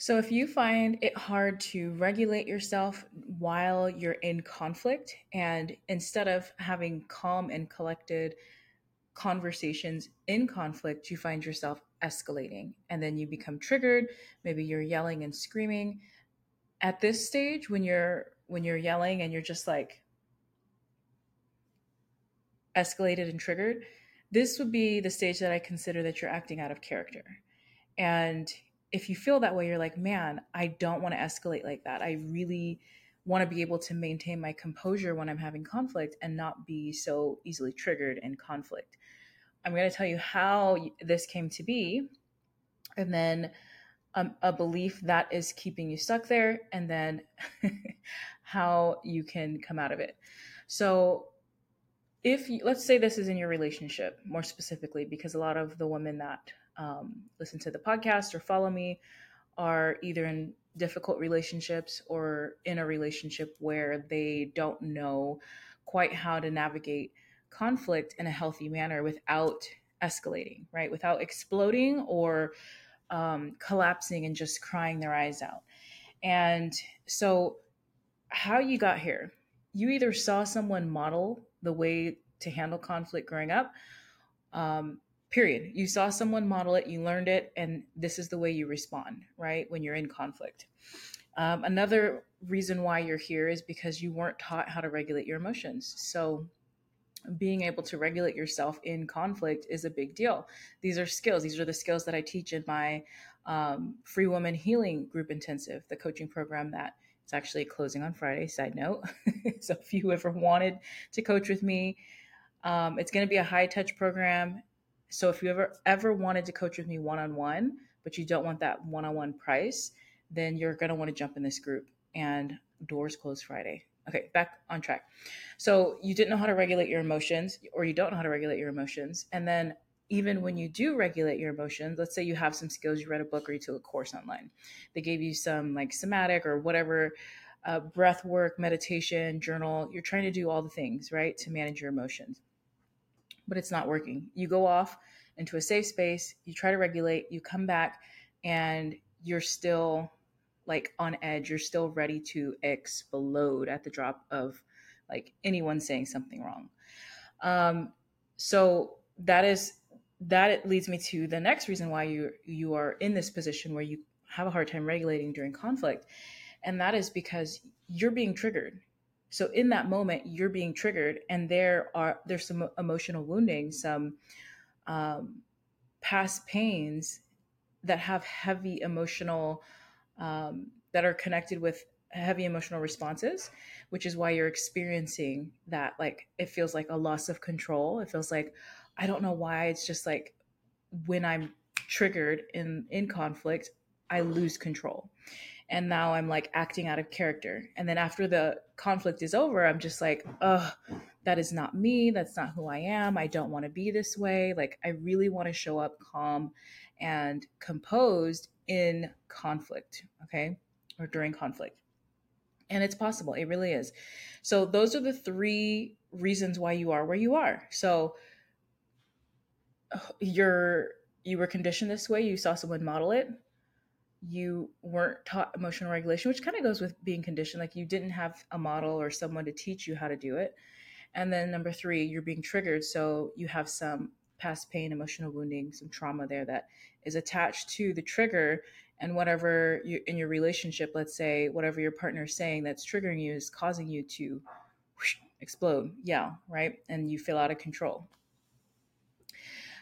So, if you find it hard to regulate yourself while you're in conflict, and instead of having calm and collected conversations in conflict, you find yourself escalating and then you become triggered, maybe you're yelling and screaming. At this stage when you're when you're yelling and you're just like escalated and triggered, this would be the stage that I consider that you're acting out of character. And if you feel that way, you're like, man, I don't want to escalate like that. I really want to be able to maintain my composure when I'm having conflict and not be so easily triggered in conflict. I'm going to tell you how this came to be, and then um, a belief that is keeping you stuck there, and then how you can come out of it. So, if you, let's say this is in your relationship more specifically, because a lot of the women that um, listen to the podcast or follow me are either in difficult relationships or in a relationship where they don't know quite how to navigate conflict in a healthy manner without escalating, right? Without exploding or um, collapsing and just crying their eyes out. And so, how you got here, you either saw someone model the way to handle conflict growing up, um, period. You saw someone model it, you learned it, and this is the way you respond, right? When you're in conflict. Um, another reason why you're here is because you weren't taught how to regulate your emotions. So, being able to regulate yourself in conflict is a big deal. These are skills. These are the skills that I teach in my um, Free Woman Healing Group Intensive, the coaching program that it's actually closing on Friday. Side note. so if you ever wanted to coach with me, um, it's going to be a high touch program. So if you ever ever wanted to coach with me one on one, but you don't want that one on one price, then you're going to want to jump in this group. And doors close Friday. Okay, back on track. So you didn't know how to regulate your emotions, or you don't know how to regulate your emotions. And then even when you do regulate your emotions, let's say you have some skills, you read a book or you took a course online. They gave you some like somatic or whatever uh, breath work, meditation, journal. You're trying to do all the things, right, to manage your emotions. But it's not working. You go off into a safe space, you try to regulate, you come back, and you're still like on edge. You're still ready to explode at the drop of like anyone saying something wrong. Um, so that is that leads me to the next reason why you you are in this position where you have a hard time regulating during conflict and that is because you're being triggered so in that moment you're being triggered and there are there's some emotional wounding some um, past pains that have heavy emotional um, that are connected with heavy emotional responses, which is why you're experiencing that. Like, it feels like a loss of control. It feels like, I don't know why. It's just like when I'm triggered in, in conflict, I lose control. And now I'm like acting out of character. And then after the conflict is over, I'm just like, oh, that is not me. That's not who I am. I don't want to be this way. Like, I really want to show up calm and composed in conflict, okay, or during conflict. And it's possible, it really is. So, those are the three reasons why you are where you are. So, uh, you're you were conditioned this way, you saw someone model it, you weren't taught emotional regulation, which kind of goes with being conditioned. Like you didn't have a model or someone to teach you how to do it. And then number three, you're being triggered. So you have some past pain, emotional wounding, some trauma there that is attached to the trigger. And whatever you in your relationship, let's say, whatever your partner is saying that's triggering you is causing you to whoosh, explode, yeah, right? And you feel out of control.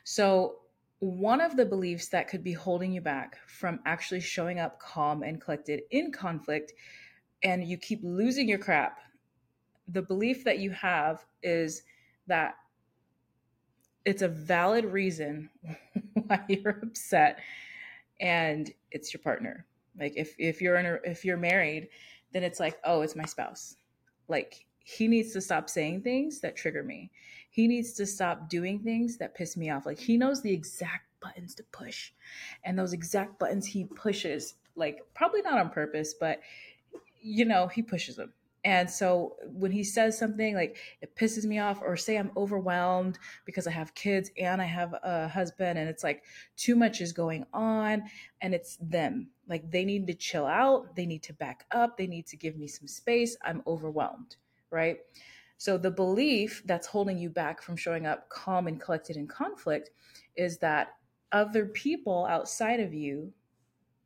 So, one of the beliefs that could be holding you back from actually showing up calm and collected in conflict, and you keep losing your crap, the belief that you have is that it's a valid reason why you're upset and it's your partner. Like if if you're in a, if you're married then it's like oh it's my spouse. Like he needs to stop saying things that trigger me he needs to stop doing things that piss me off like he knows the exact buttons to push and those exact buttons he pushes like probably not on purpose but you know he pushes them And so when he says something like it pisses me off, or say I'm overwhelmed because I have kids and I have a husband, and it's like too much is going on, and it's them. Like they need to chill out, they need to back up, they need to give me some space. I'm overwhelmed, right? So the belief that's holding you back from showing up calm and collected in conflict is that other people outside of you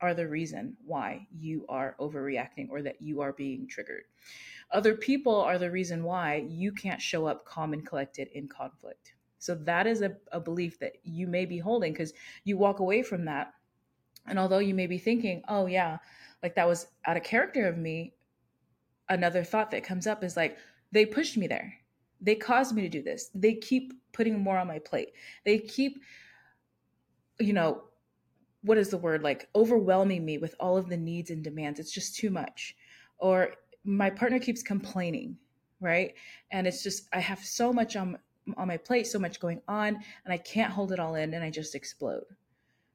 are the reason why you are overreacting or that you are being triggered. Other people are the reason why you can't show up calm and collected in conflict. So that is a, a belief that you may be holding because you walk away from that. And although you may be thinking, oh, yeah, like that was out of character of me, another thought that comes up is like, they pushed me there. They caused me to do this. They keep putting more on my plate. They keep, you know, what is the word like overwhelming me with all of the needs and demands. It's just too much. Or my partner keeps complaining, right? And it's just I have so much on on my plate, so much going on, and I can't hold it all in and I just explode.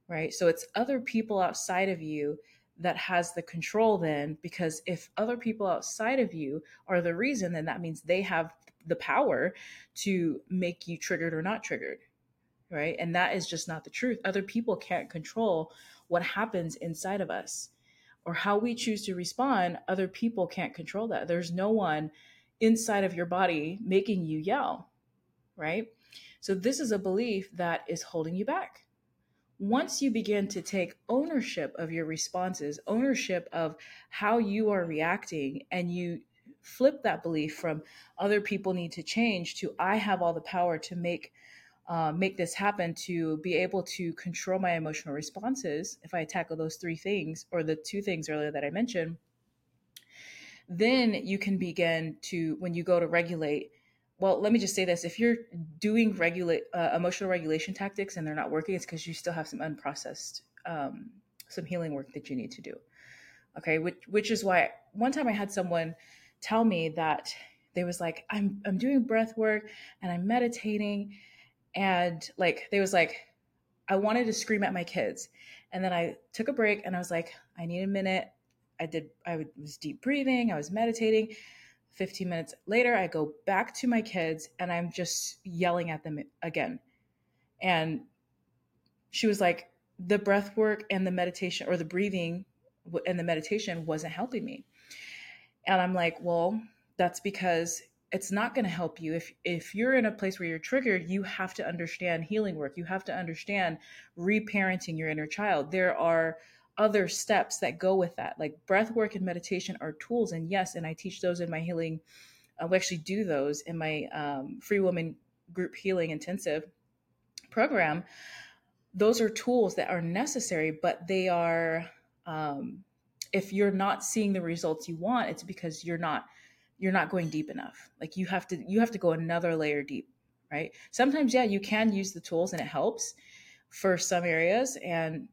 Right? So it's other people outside of you that has the control then because if other people outside of you are the reason then that means they have the power to make you triggered or not triggered right? And that is just not the truth. Other people can't control what happens inside of us or how we choose to respond. Other people can't control that. There's no one inside of your body making you yell, right? So, this is a belief that is holding you back. Once you begin to take ownership of your responses, ownership of how you are reacting, and you flip that belief from other people need to change to I have all the power to make uh, make this happen to be able to control my emotional responses if i tackle those three things or the two things earlier that i mentioned then you can begin to when you go to regulate well let me just say this. If you're doing regulate uh, emotional regulation tactics and they're not working it's because you still have some unprocessed um, some healing work that you need to do. Okay? Which which is why one time i had someone tell me that they was like i'm i'm doing breath work and i'm meditating and like they was like i wanted to scream at my kids. And then i took a break and i was like i need a minute. I did i was deep breathing i was meditating 15 minutes later i go back to my kids and i'm just yelling at them again. And she was like the breath work and the meditation or the breathing and the meditation wasn't helping me. And i'm like well that's because it's not going to help you. If if you're in a place where you're triggered you have to understand healing work. You have to understand reparenting your inner child. There are other steps that go with that. Like breath work and meditation are tools and yes and i teach those in my healing uh, we actually do those in my um, free woman group healing intensive program. Those are tools that are necessary but they are um, if you're not seeing the results you want it's because you're not you're not going deep enough. Like you have to you have to go another layer deep right? Sometimes yeah you can use the tools and it helps for some areas and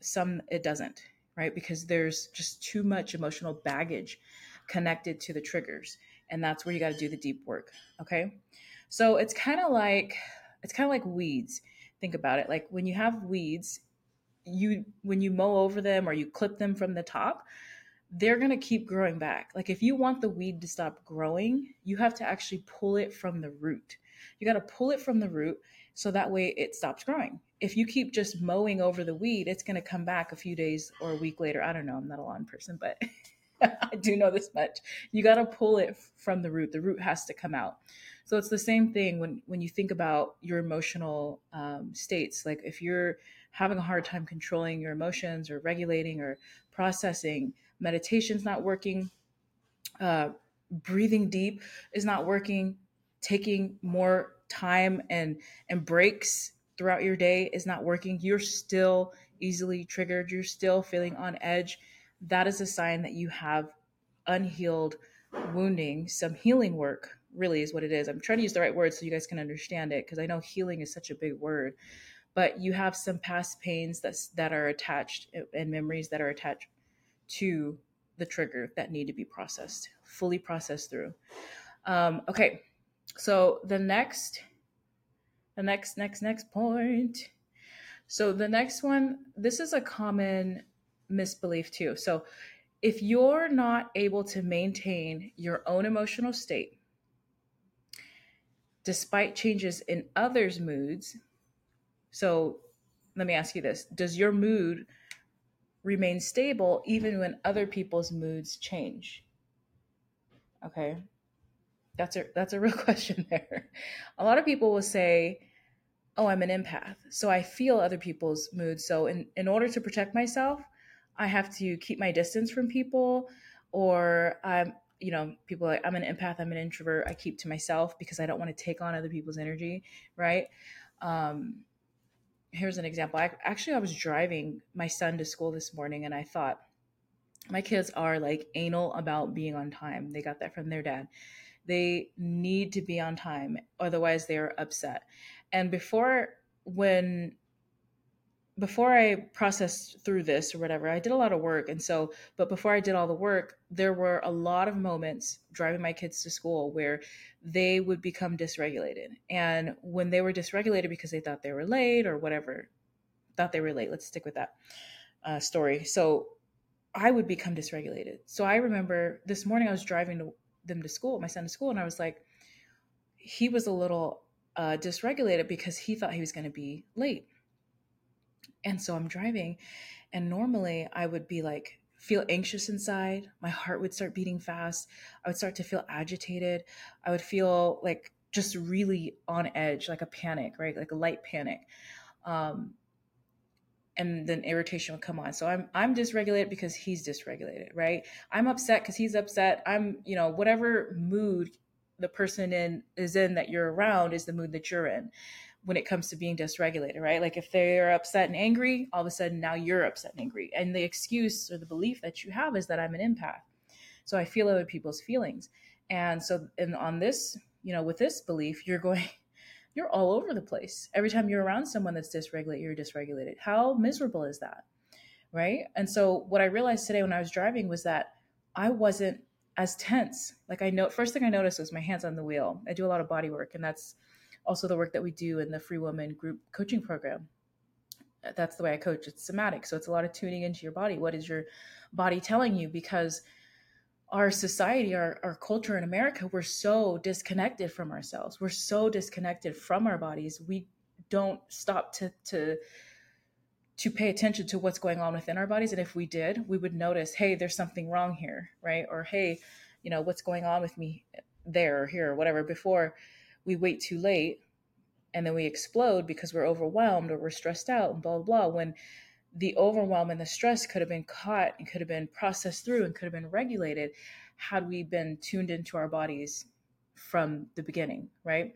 some it doesn't right because there's just too much emotional baggage connected to the triggers and that's where you got to do the deep work okay so it's kind of like it's kind of like weeds think about it like when you have weeds you when you mow over them or you clip them from the top they're going to keep growing back. Like if you want the weed to stop growing, you have to actually pull it from the root. You got to pull it from the root so that way it stops growing. If you keep just mowing over the weed, it's going to come back a few days or a week later. I don't know, I'm not a lawn person, but I do know this much. You got to pull it from the root. The root has to come out. So it's the same thing when when you think about your emotional um, states. Like if you're having a hard time controlling your emotions or regulating or processing, meditation's not working, uh, breathing deep is not working, taking more time and and breaks throughout your day is not working, you're still easily triggered, you're still feeling on edge, that is a sign that you have unhealed wounding, some healing work really is what it is. I'm trying to use the right words so you guys can understand it because I know healing is such a big word. But you have some past pains that's that are attached and memories that are attached to the trigger that need to be processed, fully processed through. Um, okay, so the next, the next, next, next point. So the next one, this is a common misbelief too. So if you're not able to maintain your own emotional state despite changes in others' moods, so let me ask you this Does your mood remain stable even when other people's moods change? Okay. That's a that's a real question there. A lot of people will say, "Oh, I'm an empath, so I feel other people's moods. So in in order to protect myself, I have to keep my distance from people, or I'm you know people like I'm an empath, I'm an introvert. I keep to myself because I don't want to take on other people's energy, right? Um, here's an example. I actually I was driving my son to school this morning, and I thought my kids are like anal about being on time. They got that from their dad. They need to be on time, otherwise they are upset. And before when before I processed through this or whatever, I did a lot of work. And so, but before I did all the work, there were a lot of moments driving my kids to school where they would become dysregulated. And when they were dysregulated because they thought they were late or whatever, thought they were late, let's stick with that uh, story. So I would become dysregulated. So I remember this morning I was driving to, them to school, my son to school, and I was like, he was a little uh, dysregulated because he thought he was going to be late. And so I'm driving, and normally I would be like, feel anxious inside. My heart would start beating fast. I would start to feel agitated. I would feel like just really on edge, like a panic, right? Like a light panic. Um, and then irritation would come on. So I'm I'm dysregulated because he's dysregulated, right? I'm upset because he's upset. I'm, you know, whatever mood the person in is in that you're around is the mood that you're in when it comes to being dysregulated, right? Like if they're upset and angry, all of a sudden now you're upset and angry. And the excuse or the belief that you have is that I'm an empath. So I feel other people's feelings. And so and on this, you know, with this belief, you're going you're all over the place. Every time you're around someone that's dysregulated, you're dysregulated. How miserable is that? Right. And so, what I realized today when I was driving was that I wasn't as tense. Like, I know, first thing I noticed was my hands on the wheel. I do a lot of body work, and that's also the work that we do in the Free Woman group coaching program. That's the way I coach. It's somatic. So, it's a lot of tuning into your body. What is your body telling you? Because our society, our, our culture in America, we're so disconnected from ourselves. We're so disconnected from our bodies. We don't stop to to to pay attention to what's going on within our bodies. And if we did, we would notice, hey, there's something wrong here, right? Or hey, you know, what's going on with me there or here or whatever before we wait too late and then we explode because we're overwhelmed or we're stressed out and blah blah blah. When the overwhelm and the stress could have been caught and could have been processed through and could have been regulated had we been tuned into our bodies from the beginning, right?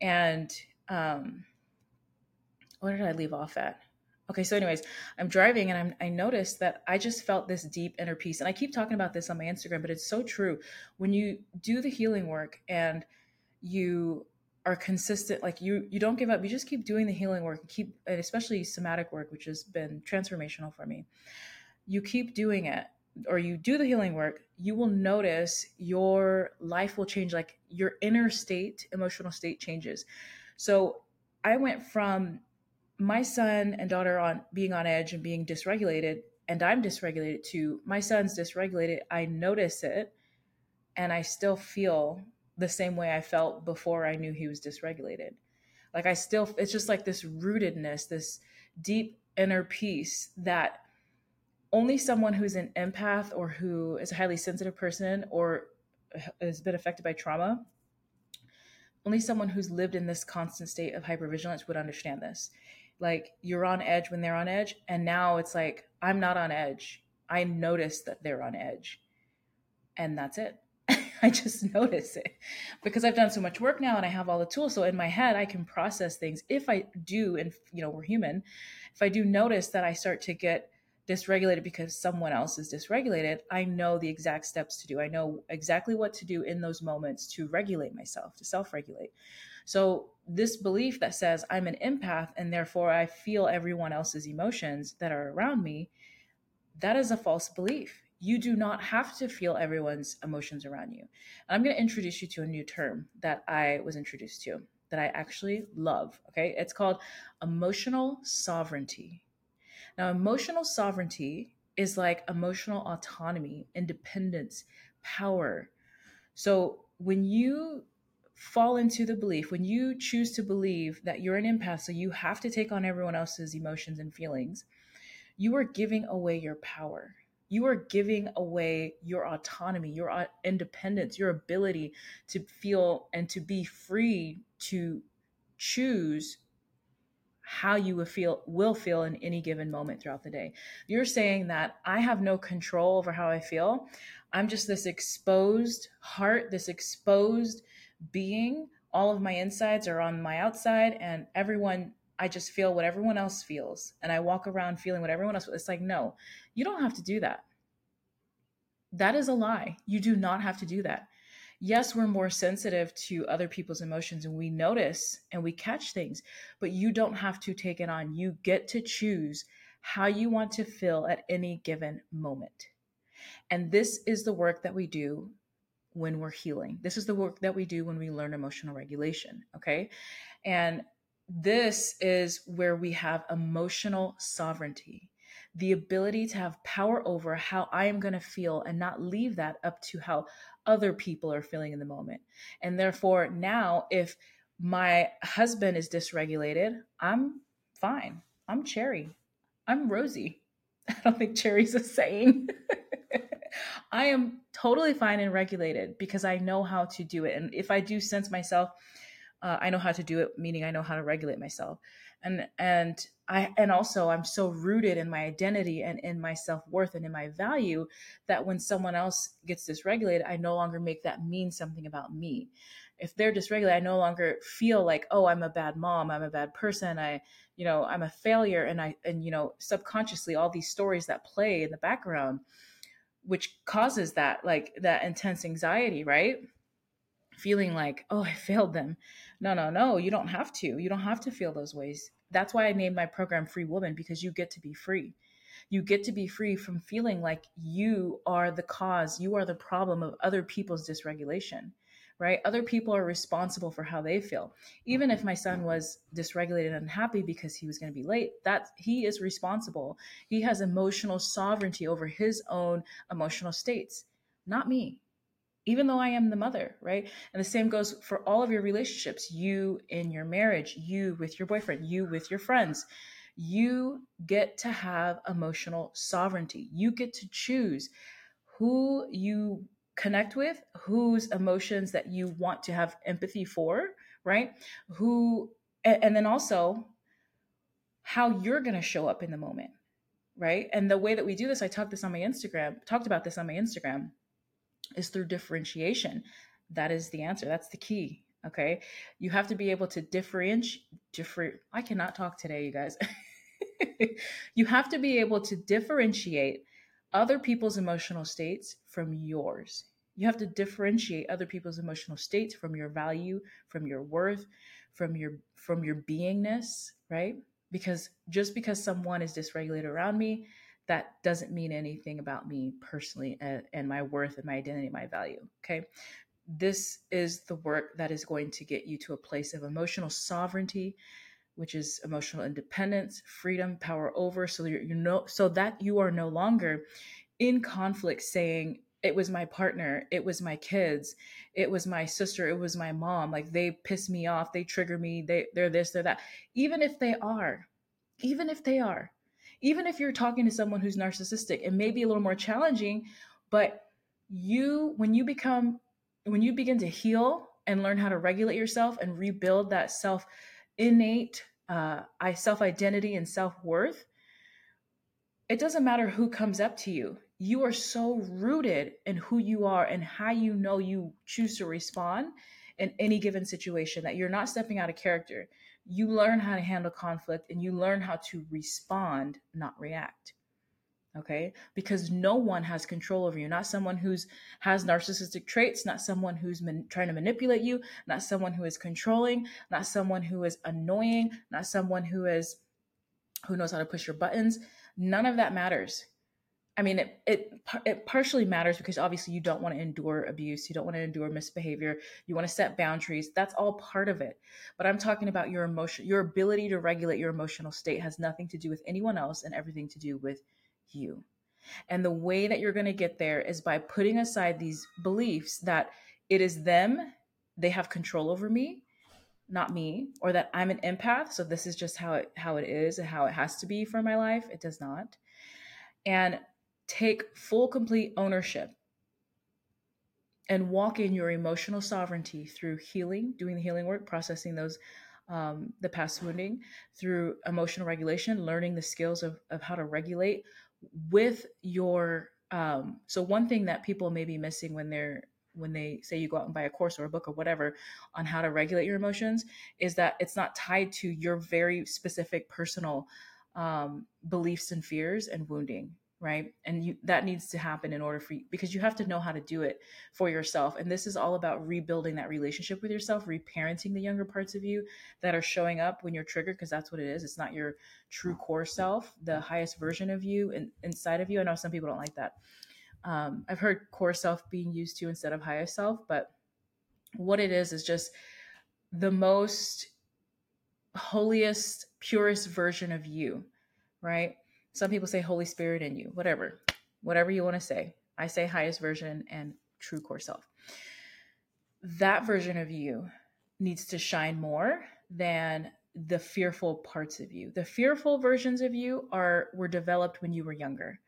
And um, where did I leave off at? Okay, so anyways, I'm driving and I'm, I noticed that I just felt this deep inner peace. And I keep talking about this on my Instagram, but it's so true. When you do the healing work and you are consistent like you you don't give up. You just keep doing the healing work keep and especially somatic work which has been transformational for me. You keep doing it or you do the healing work you will notice your life will change like your inner state emotional state changes. So i went from my son and daughter on being on edge and being dysregulated and i'm dysregulated to my son's dysregulated. I notice it and i still feel the same way I felt before I knew he was dysregulated. Like I still, it's just like this rootedness, this deep inner peace that only someone who's an empath or who is a highly sensitive person or has been affected by trauma, only someone who's lived in this constant state of hypervigilance would understand this. Like you're on edge when they're on edge, and now it's like, I'm not on edge. I notice that they're on edge. And that's it. I just notice it because I've done so much work now and I have all the tools. So in my head, I can process things. If I do, and you know, we're human, if I do notice that I start to get dysregulated because someone else is dysregulated, I know the exact steps to do. I know exactly what to do in those moments to regulate myself, to self regulate. So, this belief that says I'm an empath and therefore I feel everyone else's emotions that are around me, that is a false belief you do not have to feel everyone's emotions around you. And I'm going to introduce you to a new term that I was introduced to that I actually love. Okay. It's called emotional sovereignty. Now, emotional sovereignty is like emotional autonomy, independence, power. So when you fall into the belief, when you choose to believe that you're an empath, so you have to take on everyone else's emotions and feelings, you are giving away your power. You are giving away your autonomy, your uh, independence, your ability to feel and to be free to choose how you will feel will feel in any given moment throughout the day. You're saying that I have no control over how I feel. I'm just this exposed heart, this exposed being. All of my insides are on my outside and everyone I just feel what everyone else feels and I walk around feeling what everyone else. It's like no, you don't have to do that. That is a lie. You do not have to do that yes, we're more sensitive to other people's emotions and we notice and we catch things, but you don't have to take it on. You get to choose how you want to feel at any given moment. And this is the work that we do when we're healing. This is the work that we do when we learn emotional regulation. Okay. And this is where we have emotional sovereignty the ability to have power over how I am going to feel and not leave that up to how other people are feeling in the moment. And therefore, now if my husband is dysregulated, I'm fine. I'm cherry. I'm rosy. I don't think cherry's a saying. I am totally fine and regulated because I know how to do it. And if I do sense myself, uh, I know how to do it, meaning I know how to regulate myself and and I and also I'm so rooted in my identity and in my self-worth and in my value that when someone else gets dysregulated, I no longer make that mean something about me. If they're dysregulated, I no longer feel like, oh, I'm a bad mom, I'm a bad person, I, you know, I'm a failure. And I and you know, subconsciously all these stories that play in the background, which causes that like that intense anxiety, right? feeling like, oh, I failed them. No, no, no, you don't have to. You don't have to feel those ways. That's why I named my program Free Woman because you get to be free. You get to be free from feeling like you are the cause, you are the problem of other people's dysregulation, right? Other people are responsible for how they feel. Even if my son was dysregulated and unhappy because he was going to be late, that he is responsible. He has emotional sovereignty over his own emotional states, not me even though I am the mother, right? And the same goes for all of your relationships you in your marriage, you with your boyfriend, you with your friends. You get to have emotional sovereignty. You get to choose who you connect with, whose emotions that you want to have empathy for, right? Who, and then also how you're going to show up in the moment, right? And the way that we do this, I talked this on my Instagram, talked about this on my Instagram is through differentiation. That is the answer. That's the key. Okay. You have to be able to differentiate. Different. I cannot talk today, you guys. you have to be able to differentiate other people's emotional states from yours. You have to differentiate other people's emotional states from your value, from your worth, from your from your beingness, right? Because just because someone is dysregulated around me that doesn't mean anything about me personally and, and my worth and my identity, my value. Okay. This is the work that is going to get you to a place of emotional sovereignty, which is emotional independence, freedom, power over. So you're, you know, so that you are no longer in conflict saying, it was my partner, it was my kids, it was my sister, it was my mom. Like they piss me off, they trigger me, they, they're this, they're that. Even if they are, even if they are, even if you're talking to someone who's narcissistic, it may be a little more challenging, but you, when you become, when you begin to heal and learn how to regulate yourself and rebuild that self innate uh, self identity and self worth, it doesn't matter who comes up to you. You are so rooted in who you are and how you know you choose to respond in any given situation that you're not stepping out of character you learn how to handle conflict and you learn how to respond, not react. Okay? Because no one has control over you. Not someone who's has narcissistic traits, not someone who's man, trying to manipulate you, not someone who is controlling, not someone who is annoying, not someone who is who knows how to push your buttons. None of that matters. I mean, it, it it partially matters because obviously you don't want to endure abuse, you don't want to endure misbehavior, you want to set boundaries. That's all part of it. But I'm talking about your emotion, your ability to regulate your emotional state has nothing to do with anyone else and everything to do with you. And the way that you're going to get there is by putting aside these beliefs that it is them, they have control over me, not me, or that I'm an empath, so this is just how it how it is and how it has to be for my life. It does not. And take full complete ownership and walk in your emotional sovereignty through healing, doing the healing work, processing those um, the past wounding through emotional regulation, learning the skills of, of how to regulate with your um, so one thing that people may be missing when they're when they say you go out and buy a course or a book or whatever on how to regulate your emotions is that it's not tied to your very specific personal um, beliefs and fears and wounding right? And you that needs to happen in order for you because you have to know how to do it for yourself. And this is all about rebuilding that relationship with yourself reparenting the younger parts of you that are showing up when you're triggered because that's what it is. It's not your true core self the highest version of you in, inside of you. I know some people don't like that. Um, i've heard core self being used to instead of highest self but what it is is just the most holiest purest version of you right some people say Holy Spirit in you, whatever, whatever you want to say. I say highest version and true core self. That version of you needs to shine more than the fearful parts of you. The fearful versions of you are were developed when you were younger.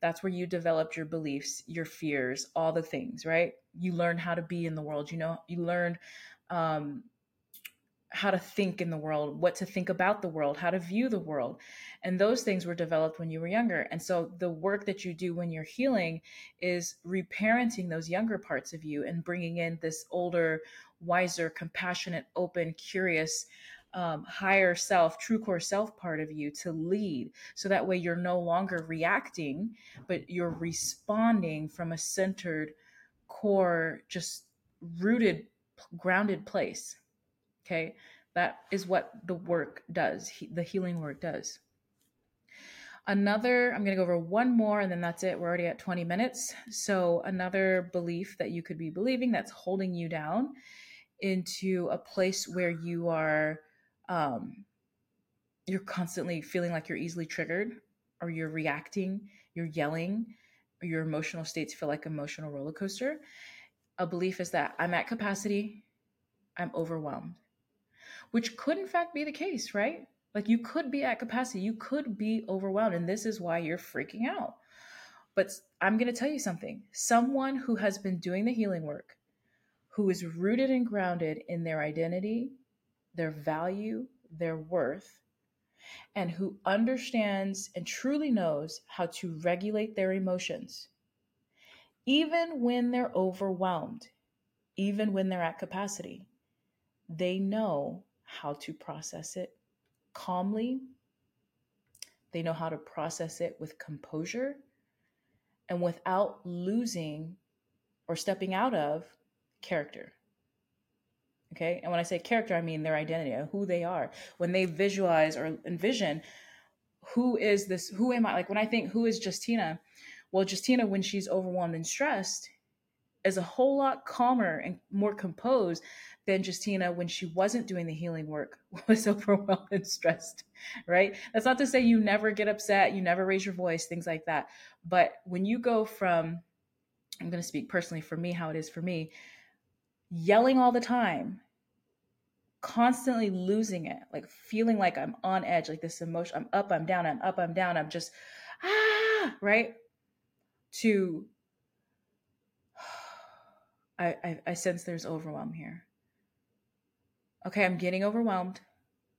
That's where you developed your beliefs, your fears, all the things, right? You learned how to be in the world. You know, you learned um, how to think in the world, what to think about the world, how to view the world. And those things were developed when you were younger. And so the work that you do when you're healing is reparenting those younger parts of you and bringing in this older, wiser, compassionate, open, curious, um, higher self, true core self part of you to lead. So that way you're no longer reacting, but you're responding from a centered, core, just rooted, grounded place. Okay. That is what the work does, he, the healing work does. Another, I'm going to go over one more and then that's it. We're already at 20 minutes. So, another belief that you could be believing that's holding you down into a place where you are, um, you're constantly feeling like you're easily triggered or you're reacting, you're yelling, or your emotional states feel like emotional roller coaster. A belief is that I'm at capacity, I'm overwhelmed which could in fact be the case, right? Like you could be at capacity, you could be overwhelmed, and this is why you're freaking out. But I'm going to tell you something someone who has been doing the healing work, who is rooted and grounded in their identity, their value, their worth, and who understands and truly knows how to regulate their emotions, even when they're overwhelmed, even when they're at capacity, they know how to process it calmly. They know how to process it with composure and without losing or stepping out of character. Okay. And when I say character, I mean their identity, who they are. When they visualize or envision who is this, who am I? Like when I think, who is Justina? Well, Justina, when she's overwhelmed and stressed, is a whole lot calmer and more composed than Justina when she wasn't doing the healing work, was overwhelmed and stressed, right? That's not to say you never get upset, you never raise your voice, things like that. But when you go from, I'm going to speak personally for me, how it is for me, yelling all the time, constantly losing it, like feeling like I'm on edge, like this emotion, I'm up, I'm down, I'm up, I'm down, I'm just, ah, right? To, I, I, I sense there's overwhelm here okay, I'm getting overwhelmed.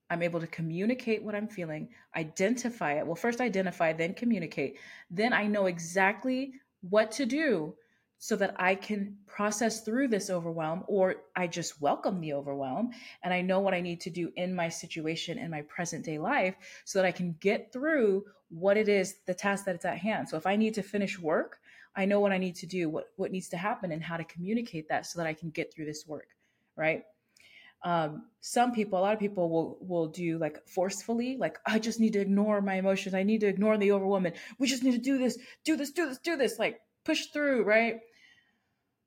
I'm able to communicate what I'm feeling, identify it. Well, first identify, then communicate. Then I know exactly what to do so that I can process through this overwhelm, or I just welcome the overwhelm and I know what I need to do in my situation in my present day life so that I can get through what it is, the task that it's at hand. So if I need to finish work, I know what I need to do, what, what needs to happen, and how to communicate that so that I can get through this work, right? um, some people a lot of people will will do like forcefully like i just need to ignore my emotions. I need to ignore the overwhelming. We just need to do this do this do this do this like push through right?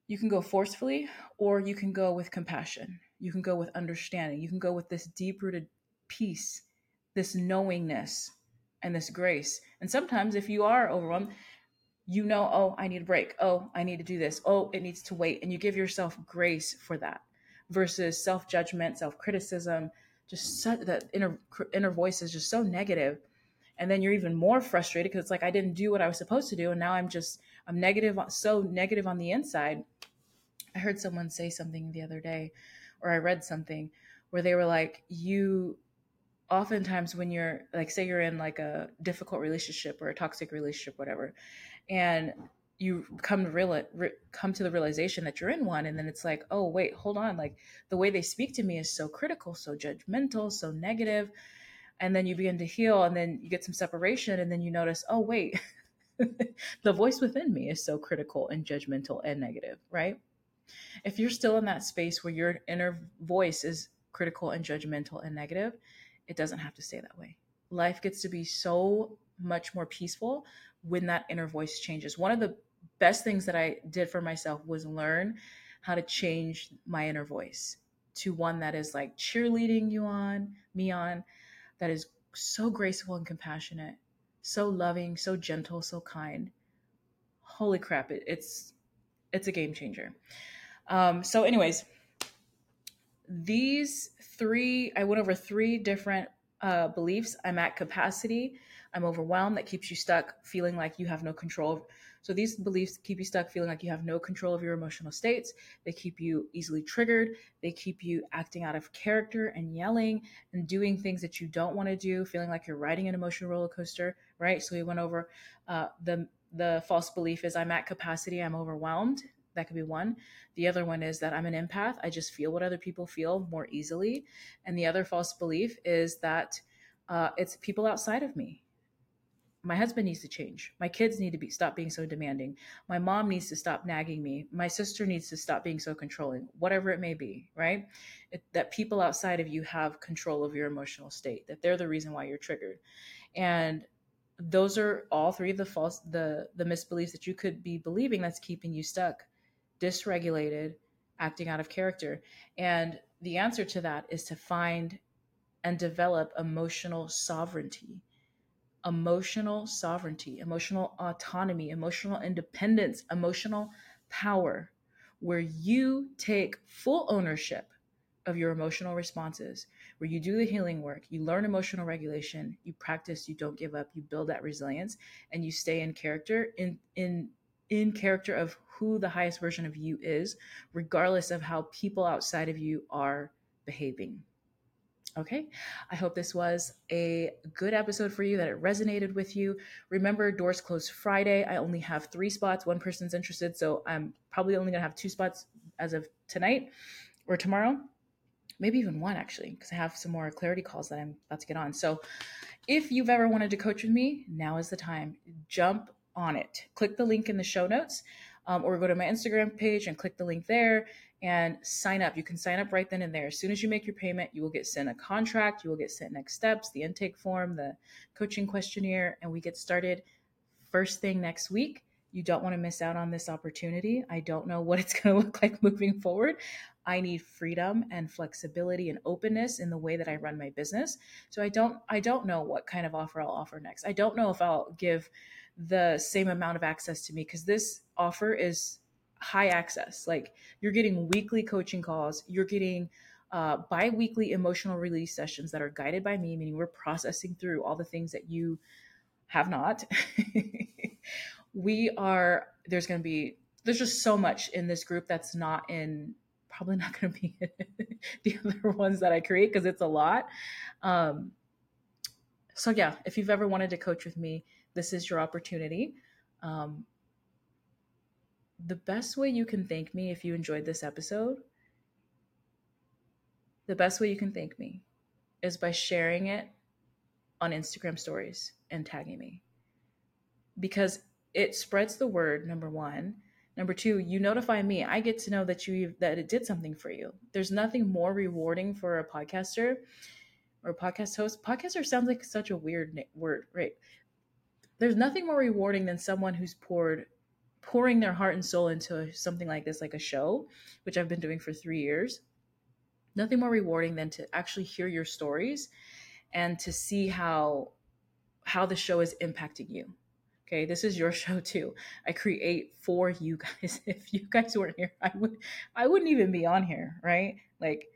You can go forcefully or you can go with compassion. You can go with understanding. You can go with this deep rooted peace this knowingness and this grace. And sometimes if you are overwhelmed you know, oh, I need a break. Oh, I need to do this. Oh, it needs to wait. And you give yourself grace for that versus self judgment, self criticism, just such, that inner, inner voice is just so negative. And then you're even more frustrated because it's like, I didn't do what I was supposed to do. And now I'm just, I'm negative, so negative on the inside. I heard someone say something the other day, or I read something where they were like, you oftentimes when you're like say you're in like a difficult relationship or a toxic relationship whatever and you come to real re, come to the realization that you're in one and then it's like oh wait hold on like the way they speak to me is so critical so judgmental so negative and then you begin to heal and then you get some separation and then you notice oh wait the voice within me is so critical and judgmental and negative right? If you're still in that space where your inner voice is critical and judgmental and negative it doesn't have to stay that way. Life gets to be so much more peaceful when that inner voice changes. One of the best things that I did for myself was learn how to change my inner voice to one that is like cheerleading you on, me on, that is so graceful and compassionate, so loving, so gentle, so kind. Holy crap, it, it's it's a game changer. Um, so, anyways, these three, I went over three different uh, beliefs. I'm at capacity. I'm overwhelmed. That keeps you stuck, feeling like you have no control. So these beliefs keep you stuck, feeling like you have no control of your emotional states. They keep you easily triggered. They keep you acting out of character and yelling and doing things that you don't want to do, feeling like you're riding an emotional roller coaster. Right. So we went over uh, the the false belief is I'm at capacity. I'm overwhelmed. That could be one. The other one is that I'm an empath. I just feel what other people feel more easily. And the other false belief is that uh, it's people outside of me. My husband needs to change. My kids need to be stop being so demanding. My mom needs to stop nagging me. My sister needs to stop being so controlling. Whatever it may be, right? It, that people outside of you have control of your emotional state. That they're the reason why you're triggered, and those are all three of the false the the misbeliefs that you could be believing that's keeping you stuck dysregulated, acting out of character. And the answer to that is to find and develop emotional sovereignty. Emotional sovereignty, emotional autonomy, emotional independence, emotional power, where you take full ownership of your emotional responses, where you do the healing work, you learn emotional regulation, you practice, you don't give up, you build that resilience, and you stay in character in in in character of who the highest version of you is, regardless of how people outside of you are behaving. Okay, I hope this was a good episode for you, that it resonated with you. Remember, doors close Friday. I only have three spots. One person's interested, so I'm probably only gonna have two spots as of tonight or tomorrow. Maybe even one actually, because I have some more clarity calls that I'm about to get on. So, if you've ever wanted to coach with me, now is the time. Jump on it. Click the link in the show notes um, or go to my Instagram page and click the link there and sign up. You can sign up right then and there. As soon as you make your payment, you will get sent a contract, you will get sent next steps, the intake form, the coaching questionnaire, and we get started first thing next week. You don't want to miss out on this opportunity. I don't know what it's going to look like moving forward. I need freedom and flexibility and openness in the way that I run my business. So I don't I don't know what kind of offer I'll offer next. I don't know if I'll give the same amount of access to me because this offer is high access. Like you're getting weekly coaching calls, you're getting uh, bi weekly emotional release sessions that are guided by me, meaning we're processing through all the things that you have not. we are, there's going to be, there's just so much in this group that's not in, probably not going to be the other ones that I create because it's a lot. Um, so, yeah, if you've ever wanted to coach with me, this is your opportunity. Um, the best way you can thank me if you enjoyed this episode, the best way you can thank me is by sharing it on Instagram stories and tagging me. Because it spreads the word, number one. Number two, you notify me. I get to know that you that it did something for you. There's nothing more rewarding for a podcaster or podcast host. Podcaster sounds like such a weird word, right? there's nothing more rewarding than someone who's poured pouring their heart and soul into something like this like a show which i've been doing for three years nothing more rewarding than to actually hear your stories and to see how how the show is impacting you Okay, this is your show too. I create for you guys. If you guys weren't here, I would I wouldn't even be on here, right? Like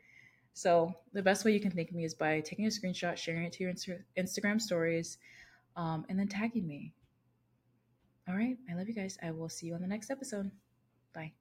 so the best way you can thank me is by taking a screenshot, sharing it to your Instagram stories, um, and then tagging me. All right. I love you guys. I will see you on the next episode. Bye.